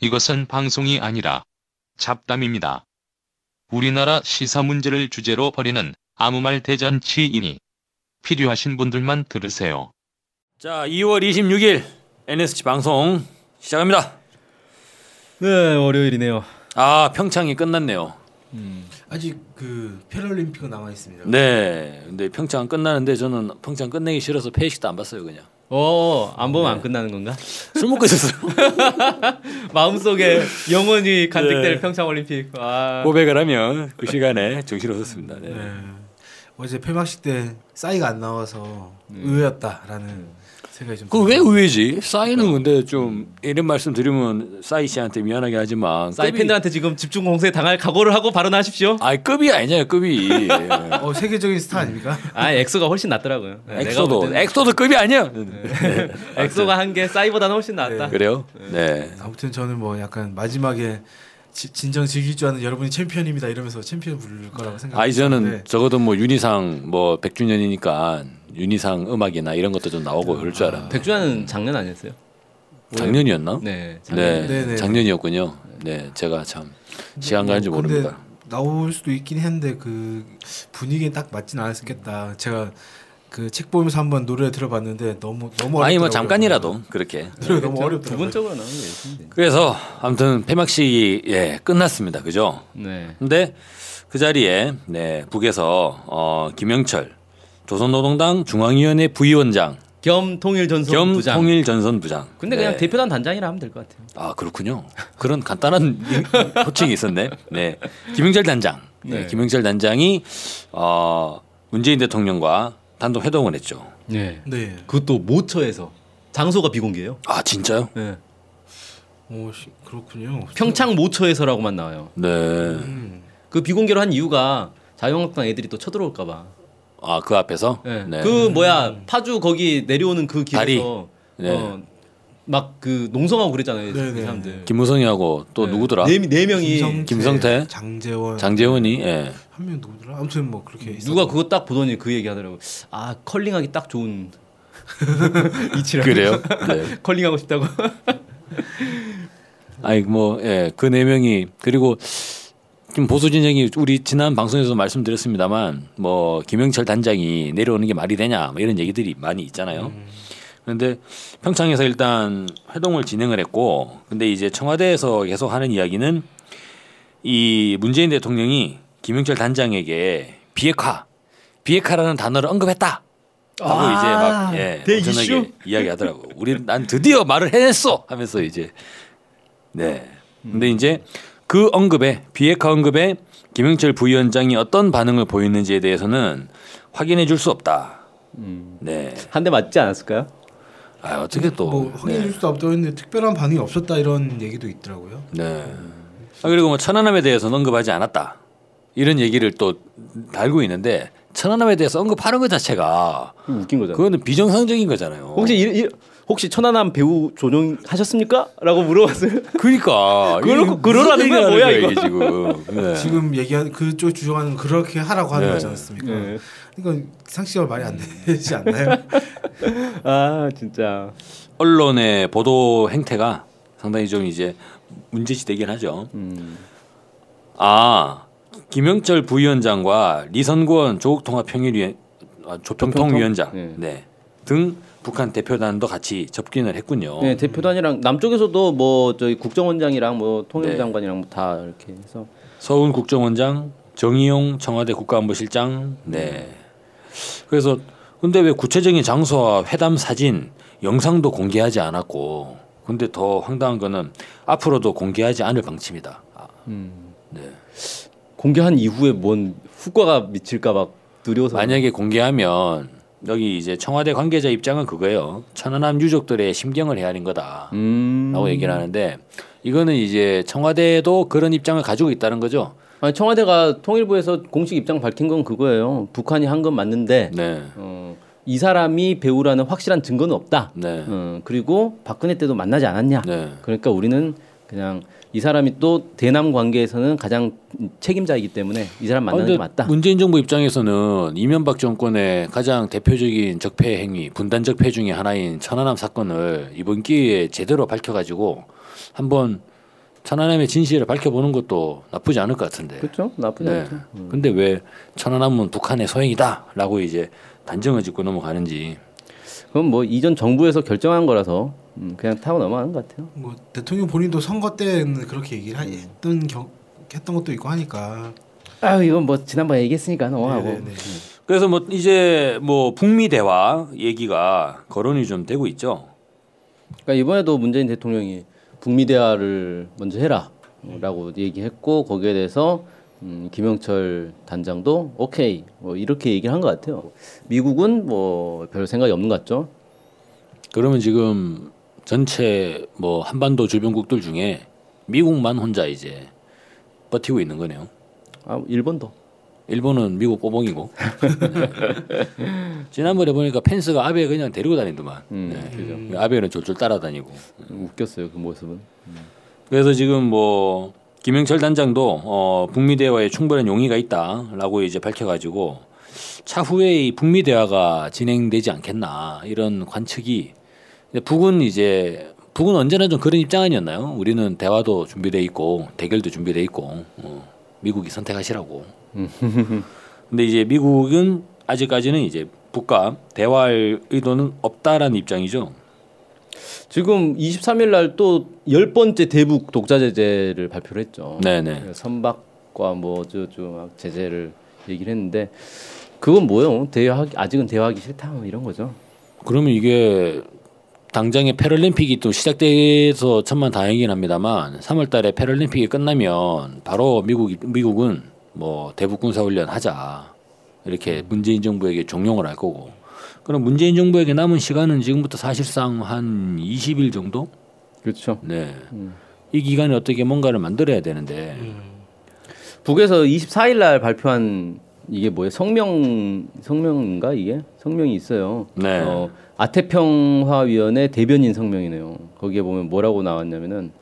이것은 방송이 아니라 잡담입니다. 우리나라 시사 문제를 주제로 벌이는 아무 말 대잔치이니 필요하신 분들만 들으세요. 자, 2월 26일 NSG 방송 시작합니다. 네, 월요일이네요. 아, 평창이 끝났네요. 아직 그 패럴림픽은 남아 있습니다. 네. 근데 평창 끝나는데 저는 평창 끝내기 싫어서 폐식도 안 봤어요, 그냥. 어, 안 보면 네. 안 끝나는 건가? 술 먹고 있었어요. 마음속에 영원히 간직될 네. 평창 올림픽. 아. 고백을 하면 그 시간에 정신 없었습니다. 네. 네. 어제 폐막식 때 싸이가 안 나와서 의외였다라는 생각이 좀. 그왜 들어요. 의외지? 싸이는 근데 좀 이런 말씀 드리면 싸이 씨한테 미안하게 하지만 사이 급이- 팬들한테 지금 집중 공세에 당할 각오를 하고 발언하십시오. 아이 급이 아니잖아요, 급이. 어 세계적인 스타 아닙니까? 아, 엑소가 훨씬 낫더라고요. 네, 엑소도 때는 엑소도 급이 아니야. 엑소가 한 게 싸이보다는 훨씬 낫다. 그래요? 네. 아무튼 저는 뭐 약간 마지막에 지- 진정 즐길 줄 아는 여러분이 챔피언입니다 이러면서 챔피언 부를 거라고 생각. 아이 저는 적어도 뭐 윤이상 뭐 100주년이니까 윤이상 음악이나 이런 것도 좀 나오고 그럴 줄 알았는데 100주년은 작년 아니었어요? 작년이었나? 네. 네, 네네. 작년이었군요. 네, 제가 참 시간 가는 줄 모릅니다. 나올 수도 있긴 했는데 그 분위기에 딱 맞진 않았겠다. 제가 그 책 보면서 한번 노래 들어봤는데 너무 너무 아니 뭐. 잠깐이라도 그렇게. 노래 너무 어렵더라고요. 부분적으로 나오는 게 있는데. 그래서 아무튼 폐막식이 예 끝났습니다. 그죠? 네. 근데 그 자리에 네 북에서 어 김영철 조선노동당 중앙위원회 부위원장 겸 통일 전선 겸 부장. 통일 전선 부장. 근데 그냥 네. 대표단 단장이라 하면 될 것 같아요. 아 그렇군요. 그런 간단한 호칭이 있었네. 네, 김영철 단장. 네, 네. 김영철 단장이 어, 문재인 대통령과 단독 회동을 했죠. 네. 네. 그것도 모처에서 장소가 비공개예요. 아 진짜요? 네. 오 시- 그렇군요. 평창 모처에서라고만 나와요. 네. 음. 그 비공개로 한 이유가 자유한국당 애들이 또 쳐들어올까봐. 아 그 앞에서. 네. 네. 그 뭐야 파주 거기 내려오는 그 다리. 길에서 네. 어, 막 그 농성하고 그랬잖아요. 그 네네. 사람들. 김무성이하고 또 네. 누구더라? 네, 네 명이 김성태, 김성태? 장재원, 장재원이. 예. 한 명 누구더라? 아무튼 뭐 그렇게 누가 있었던 그거 딱 보더니 그 얘기 하더라고. 아 컬링하기 딱 좋은 이치라고. 그래요? 네. 컬링하고 싶다고. 아니 뭐 예, 그 네 명이 그리고 좀 보수 진영이 우리 지난 방송에서 말씀드렸습니다만 뭐 김영철 단장이 내려오는 게 말이 되냐 뭐 이런 얘기들이 많이 있잖아요. 그 런데 평창에서 일단 회동을 진행을 했고 근데 이제 청와대에서 계속 하는 이야기는 이 문재인 대통령이 김영철 단장에게 비핵화 비핵화라는 단어를 언급했다. 하고 아, 이제 막 예, 대 엄청나게? 이야기하더라고. 우리 난 드디어 말을 해냈어 하면서 이제 네. 근데 이제 그 언급에 비핵화 언급에 김영철 부위원장이 어떤 반응을 보였는지에 대해서는 확인해 줄 수 없다. 네. 한 대 맞지 않았을까요? 아 어떻게 또 뭐 확인해 줄 수도 없다고 했는데 특별한 반응이 없었다 이런 얘기도 있더라고요. 네. 아, 그리고 뭐 천안함에 대해서는 언급하지 않았다. 이런 얘기를 또 달고 있는데 천안함에 대해서 언급하는 것 자체가 웃긴 거잖아. 그거는 비정상적인 거잖아요. 혹시 이, 이, 혹시 천안함 배우 조종하셨습니까? 라고 물어봤어요. 그러니까 그러고 이게 그러라는 거야, 뭐야, 이거? 지금. 네. 지금 얘기한 그쪽 주장하는 그렇게 하라고 하는 네. 거지 않습니까? 네. 그러니까 상식적으로 말이 안 되지 않나요? 아 진짜. 언론의 보도 행태가 상당히 좀 이제 문제시 되긴 하죠. 음. 아 김영철 부위원장과 리선권 조국통합평일위원 아, 조평통위원장 네. 네. 등 북한 대표단도 같이 접견을 했군요. 네 대표단이랑 남쪽에서도 뭐 저희 국정원장이랑 뭐 통일부 네. 장관이랑 뭐다 이렇게 해서 서훈 국정원장, 정의용 청와대 국가안보실장. 네. 그래서 근데 왜 구체적인 장소와 회담 사진, 영상도 공개하지 않았고, 근데 더 황당한 거는 앞으로도 공개하지 않을 방침이다. 아, 네. 공개한 이후에 뭔 후과가 미칠까봐 두려워서. 만약에 공개하면 여기 이제 청와대 관계자 입장은 그거예요. 천안함 유족들의 심경을 헤아린 거다. 음. 라고 얘기를 하는데 이거는 이제 청와대도 그런 입장을 가지고 있다는 거죠. 아니, 청와대가 통일부에서 공식 입장 밝힌 건 그거예요. 북한이 한 건 맞는데 네. 어, 이 사람이 배우라는 확실한 증거는 없다. 네. 어, 그리고 박근혜 때도 만나지 않았냐. 네. 그러니까 우리는 그냥 이 사람이 또 대남 관계에서는 가장 책임자이기 때문에 이 사람 만나는 아, 근데 게 맞다. 문재인 정부 입장에서는 이명박 정권의 가장 대표적인 적폐 행위, 분단 적폐 중의 하나인 천안함 사건을 이번 기회에 제대로 밝혀가지고 한번 천안함의 진실을 밝혀보는 것도 나쁘지 않을 것 같은데. 그렇죠. 나쁘지 네. 않죠. 근데 왜 천안함은 북한의 소행이다라고 이제 단정을 짓고 넘어가는지. 그건 뭐 이전 정부에서 결정한 거라서 음, 그냥 타고 넘어가는 것 같아요. 뭐 대통령 본인도 선거 때는 그렇게 얘기를 하- 했던 경, 했던 것도 있고 하니까. 아 이건 뭐 지난번에 얘기했으니까 넘어가고. 네네네. 그래서 뭐 이제 뭐 북미 대화 얘기가 거론이 좀 되고 있죠. 그러니까 이번에도 문재인 대통령이 북미 대화를 먼저 해라라고 얘기했고 거기에 대해서 음, 김영철 단장도 오케이 뭐 이렇게 얘기를 한 것 같아요. 미국은 뭐 별 생각이 없는 것 같죠. 그러면 지금 전체 뭐 한반도 주변국들 중에 미국만 혼자 이제 버티고 있는 거네요. 아 일본도 일본은 미국 꼬봉이고. 네. 지난번에 보니까 펜스가 아베 그냥 데리고 다니더만. 음, 네. 그죠. 아베는 졸졸 따라다니고. 웃겼어요 그 모습은. 그래서 지금 뭐 김영철 단장도 어, 북미 대화에 충분한 용의가 있다라고 이제 밝혀가지고 차후에 이 북미 대화가 진행되지 않겠나 이런 관측이 북은 이제 북은 언제나 좀 그런 입장 아니었나요? 우리는 대화도 준비돼 있고 대결도 준비돼 있고 어, 미국이 선택하시라고. 근데 이제 미국은 아직까지는 이제 북과 대화할 의도는 없다라는 입장이죠. 지금 23일 날 또 열 번째 대북 독자 제재를 발표를 했죠. 네네. 선박과 뭐 뭐저저 제재를 얘기를 했는데 그건 뭐예요? 대화 아직은 대화하기 싫다 뭐 이런 거죠. 그러면 이게 당장에 패럴림픽이 또 시작돼서 천만 다행이긴 합니다만 3월달에 패럴림픽이 끝나면 바로 미국 미국은 뭐 대북 군사 훈련 하자 이렇게 문재인 정부에게 종용을 할 거고 그럼 문재인 정부에게 남은 시간은 지금부터 사실상 한 20일 정도? 그렇죠. 네. 음. 이 기간에 어떻게 뭔가를 만들어야 되는데 북에서 24일 날 발표한 이게 뭐예요? 성명 성명인가 이게 성명이 있어요. 네. 어, 아태평화 위원회 대변인 성명이네요. 거기에 보면 뭐라고 나왔냐면은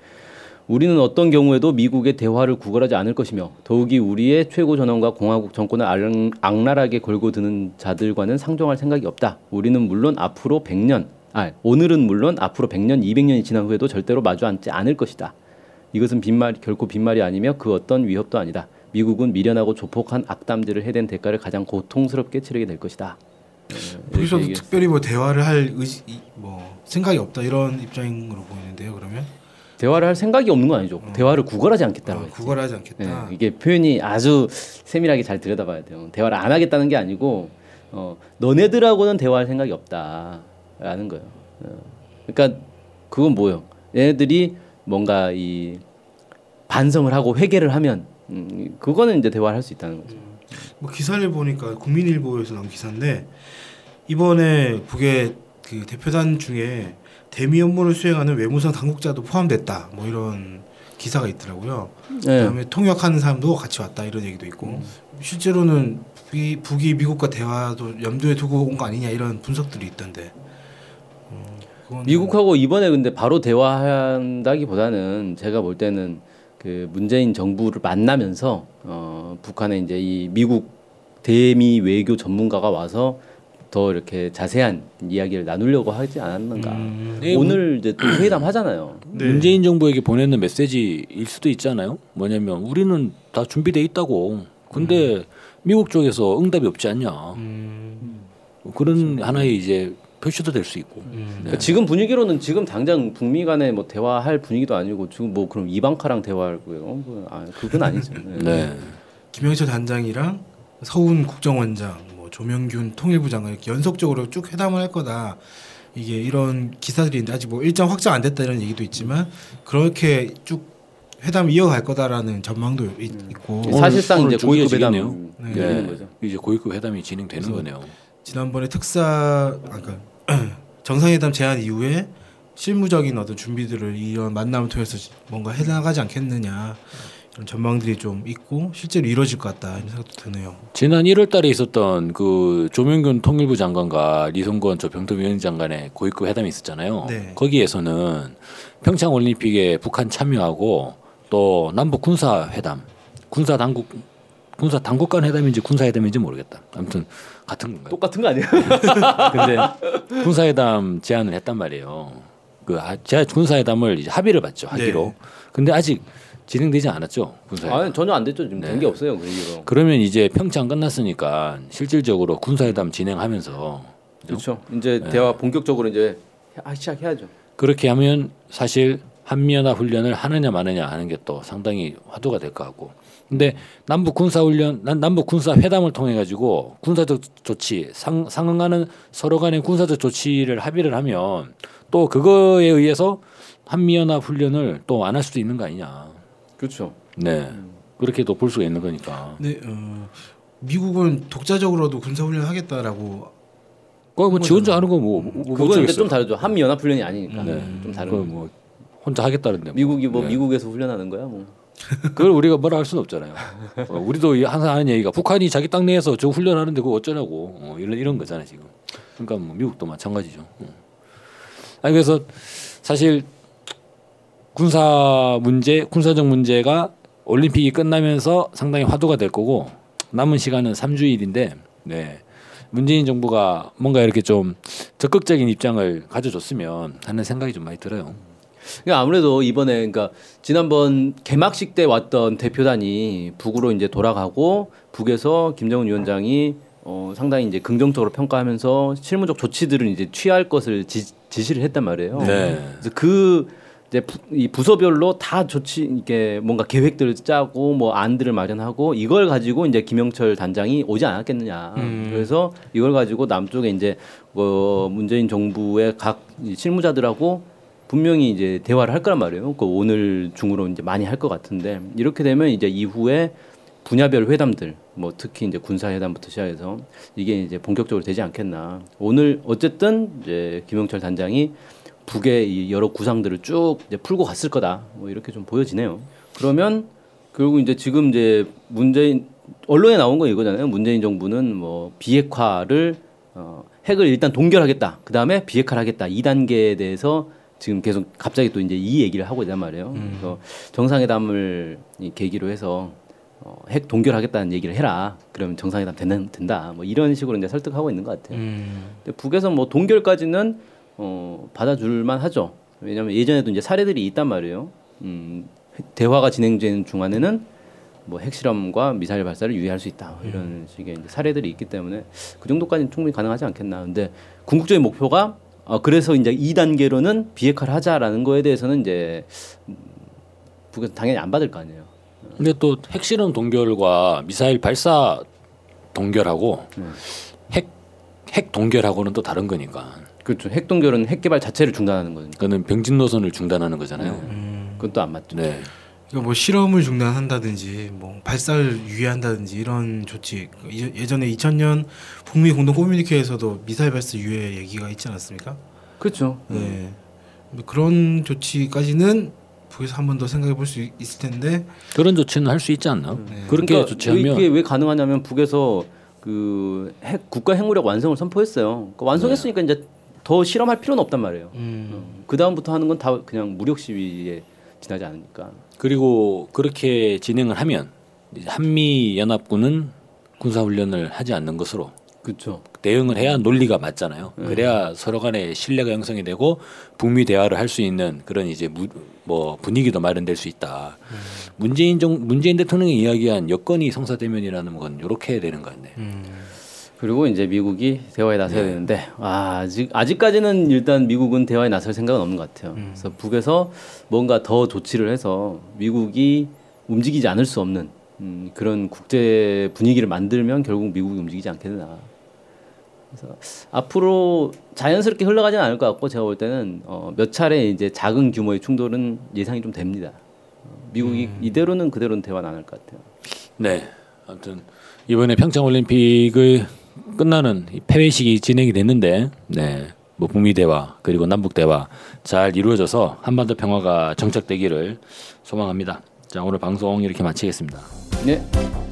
우리는 어떤 경우에도 미국의 대화를 구걸하지 않을 것이며 더욱이 우리의 최고 전원과 공화국 정권을 악- 악랄하게 걸고 드는 자들과는 상종할 생각이 없다. 우리는 물론 앞으로 100년, 아 오늘은 물론 앞으로 100년, 200년이 지난 후에도 절대로 마주 앉지 않을 것이다. 이것은 빈말 결코 빈말이 아니며 그 어떤 위협도 아니다. 미국은 미련하고 조폭한 악담들을 해댄 대가를 가장 고통스럽게 치르게 될 것이다. 거기서도 이렇게 특별히 뭐 대화를 할 의지 이- 뭐 생각이 없다 이런 입장으로 보이는데요. 그러면 대화를 할 생각이 없는 건 아니죠. 대화를 구걸하지 않겠다고 어, 했지. 구걸하지 네, 않겠다. 이게 표현이 아주 세밀하게 잘 들여다봐야 돼요. 대화를 안 하겠다는 게 아니고 어, 너네들하고는 대화할 생각이 없다라는 거예요. 어, 그러니까 그건 뭐예요? 얘네들이 뭔가 이 반성을 하고 회개를 하면 음, 그거는 이제 대화를 할 수 있다는 거죠. 뭐 기사를 보니까 국민일보에서 나온 기사인데 이번에 북의 그 대표단 중에 대미 업무를 수행하는 외무성 당국자도 포함됐다. 뭐 이런 기사가 있더라고요. 네. 그다음에 통역하는 사람도 같이 왔다 이런 얘기도 있고 실제로는 북이, 북이 미국과 대화도 염두에 두고 온 거 아니냐 이런 분석들이 있던데. 어, 그건 미국하고 이번에 근데 바로 대화한다기보다는 제가 볼 때는 그 문재인 정부를 만나면서 어, 북한에 이제 이 미국 대미 외교 전문가가 와서 더 이렇게 자세한 이야기를 나누려고 하지 않았는가. 음, 네, 오늘 이제 또 회담 하잖아요. 네. 문재인 정부에게 보내는 메시지일 수도 있잖아요. 뭐냐면 우리는 다 준비돼 있다고. 근데 미국 쪽에서 응답이 없지 않냐. 음, 그런 하나의 이제 표시도 될 수 있고. 음. 그러니까 지금 분위기로는 지금 당장 북미 간에 뭐 대화할 분위기도 아니고 지금 뭐 그럼 이방카랑 대화하고요. 그- 아, 그건 아니죠. 네. 네. 김영철 단장이랑 서훈 국정원장, 뭐 조명균 통일부 장관 연속적으로 쭉 회담을 할 거다. 이게 이런 기사들이 있는데 아직 뭐 일정 확정 안 됐다 이런 얘기도 있지만 그렇게 쭉 회담 이어갈 거다라는 전망도 있, 고 오늘- 사실상 오늘 이제 고위급 회담 중요해지겠네요. 네. 거죠. 이제 고위급 회담이 진행되는 거네요. 지난번에 특사 아까 정상회담 제안 이후에 실무적인 어떤 준비들을 이런 만남을 통해서 뭔가 해나가지 않겠느냐 이런 전망들이 좀 있고 실제로 이루어질 것 같다 이런 생각도 드네요. 지난 1월달에 있었던 그 조명균 통일부 장관과 리성건 저 병도위원 장관의 고위급 회담이 있었잖아요. 네. 거기에서는 평창 올림픽에 북한 참여하고 또 남북 군사 회담, 군사 당국 군사 당국 간 회담인지 군사 회담인지 모르겠다. 아무튼 같은 건가요? 똑같은 거 아니에요? 근데 군사 회담 제안을 했단 말이에요. 그 하- 제 군사 회담을 이제 합의를 봤죠 하기로. 네. 근데 아직 진행되지 않았죠 군사회담. 아 전혀 안 됐죠. 지금 네. 된게 없어요. 그 이후로. 그러면 이제 평창 끝났으니까 실질적으로 군사회담 진행하면서 그렇죠. 이제 네. 대화 본격적으로 이제 하- 시작해야죠. 그렇게 하면 사실 한미연합 훈련을 하느냐 마느냐 하는 게 또 상당히 화두가 될 것 같고. 근데 남북 군사 훈련, 난 남북 군사 회담을 통해 가지고 군사적 조치 상, 상응하는 서로 간의 군사적 조치를 합의를 하면 또 그거에 의해서 한미연합 훈련을 또 안 할 수도 있는 거 아니냐. 그렇죠. 네. 그렇게도 볼 수가 있는 거니까. 네, 어, 미국은 독자적으로도 군사 훈련 하겠다라고 그거 뭐지 혼자 하는 거뭐 뭐, 뭐 그건 근데 어쩌겠어요. 좀 다르죠. 한미 연합 훈련이 아니니까 네. 좀 다른. 뭐 혼자 하겠다는데. 뭐. 미국이 뭐 네. 미국에서 훈련하는 거야 뭐. 그걸 우리가 뭐라 할 수는 없잖아요. 어, 우리도 이 항상 하는 얘기가 북한이 자기 땅 내에서 저 훈련하는데 그거 어쩌냐고 어, 이런 이런 거잖아요 지금. 그러니까 뭐 미국도 마찬가지죠. 어. 아니 그래서 사실 군사 문제, 군사적 문제가 올림픽이 끝나면서 상당히 화두가 될 거고 남은 시간은 3주일인데 네. 문재인 정부가 뭔가 이렇게 좀 적극적인 입장을 가져줬으면 하는 생각이 좀 많이 들어요. 그러니까 아무래도 이번에 그러니까 지난번 개막식 때 왔던 대표단이 북으로 이제 돌아가고 북에서 김정은 위원장이 어 상당히 이제 긍정적으로 평가하면서 실무적 조치들을 이제 취할 것을 지, 지시를 했단 말이에요. 네. 그래서 그 이제 부, 이 부서별로 다 조치 이게 뭔가 계획들을 짜고 뭐 안들을 마련하고 이걸 가지고 이제 김영철 단장이 오지 않았겠느냐. 그래서 이걸 가지고 남쪽에 이제 어 문재인 정부의 각이 실무자들하고 분명히 이제 대화를 할 거란 말이에요. 그 오늘 중으로 이제 많이 할 것 같은데 이렇게 되면 이제 이후에 분야별 회담들 뭐 특히 이제 군사 회담부터 시작해서 이게 이제 본격적으로 되지 않겠나. 오늘 어쨌든 이제 김영철 단장이 북의 이 여러 구상들을 쭉 이제 풀고 갔을 거다. 뭐 이렇게 좀 보여지네요. 그러면 결국 이제 지금 이제 문재인 언론에 나온 거 이거잖아요. 문재인 정부는 뭐 비핵화를 어, 핵을 일단 동결하겠다. 그 다음에 비핵화를 하겠다. 이 단계에 대해서 지금 계속 갑자기 또 이제 이 얘기를 하고 있단 말이에요. 그래서 정상회담을 이 계기로 해서 어, 핵 동결하겠다는 얘기를 해라. 그러면 정상회담 되는, 된다. 뭐 이런 식으로 이제 설득하고 있는 것 같아요. 근데 북에서 뭐 동결까지는 어, 받아줄만 하죠. 왜냐하면 예전에도 이제 사례들이 있단 말이에요. 음, 대화가 진행되는 중간에는 뭐 핵실험과 미사일 발사를 유의할 수 있다. 뭐 이런 식의 이제 사례들이 있기 때문에 그 정도까지는 충분히 가능하지 않겠나. 근데 궁극적인 목표가 어, 그래서 이제 2단계로는 비핵화를 하자라는 거에 대해서는 이제 음, 북에서 당연히 안 받을 거 아니에요. 근데 또 핵실험 동결과 미사일 발사 동결하고 핵, 핵 동결하고는 또 다른 거니까. 그렇죠. 핵 동결은 핵 개발 자체를 중단하는 거니까. 그거는 병진 노선을 중단하는 거잖아요. 그건 또 안 맞죠. 네. 그러니까 뭐 실험을 중단한다든지 뭐 발사를 유예한다든지 이런 조치 예- 예전에 2000년 북미 공동 커뮤니케에서도 미사일 발사 유예 얘기가 있지 않았습니까? 그렇죠. 네. 뭐 그런 조치까지는 북에서 한 번 더 생각해 볼 수 있을 텐데 그런 조치는 할 수 있지 않나? 그렇게 그러니까 조치하면 이게 왜 가능하냐면 북에서 그 핵, 국가 핵무력 완성을 선포했어요. 그러니까 완성했으니까 이제 더 실험할 필요는 없단 말이에요. 그 다음부터 하는 건 다 그냥 무력 시위에 지나지 않으니까. 그리고 그렇게 진행을 하면 한미 연합군은 군사 훈련을 하지 않는 것으로 그렇죠. 대응을 해야 논리가 맞잖아요. 그래야 서로 간에 신뢰가 형성이 되고 북미 대화를 할 수 있는 그런 이제 무, 뭐 분위기도 마련될 수 있다. 문재인 정 문재인 대통령이 이야기한 여건이 성사되면이라는 건 이렇게 되는 거 같네. 그리고 이제 미국이 대화에 나서야 되는데 아, 아직 아직까지는 일단 미국은 대화에 나설 생각은 없는 것 같아요. 그래서 북에서 뭔가 더 조치를 해서 미국이 움직이지 않을 수 없는 음, 그런 국제 분위기를 만들면 결국 미국이 움직이지 않겠나. 그래서 앞으로 자연스럽게 흘러가지는 않을 것 같고 제가 볼 때는 어, 몇 차례 이제 작은 규모의 충돌은 예상이 좀 됩니다. 어, 미국이 이대로는 그대로는 안할것 같아요. 네. 아무튼 이번에 평창 올림픽을 끝나는 이 폐회식이 진행이 됐는데, 네. 뭐 북미 대화 그리고 남북 대화 잘 이루어져서 한반도 평화가 정착되기를 소망합니다. 자 오늘 방송 이렇게 마치겠습니다. 네.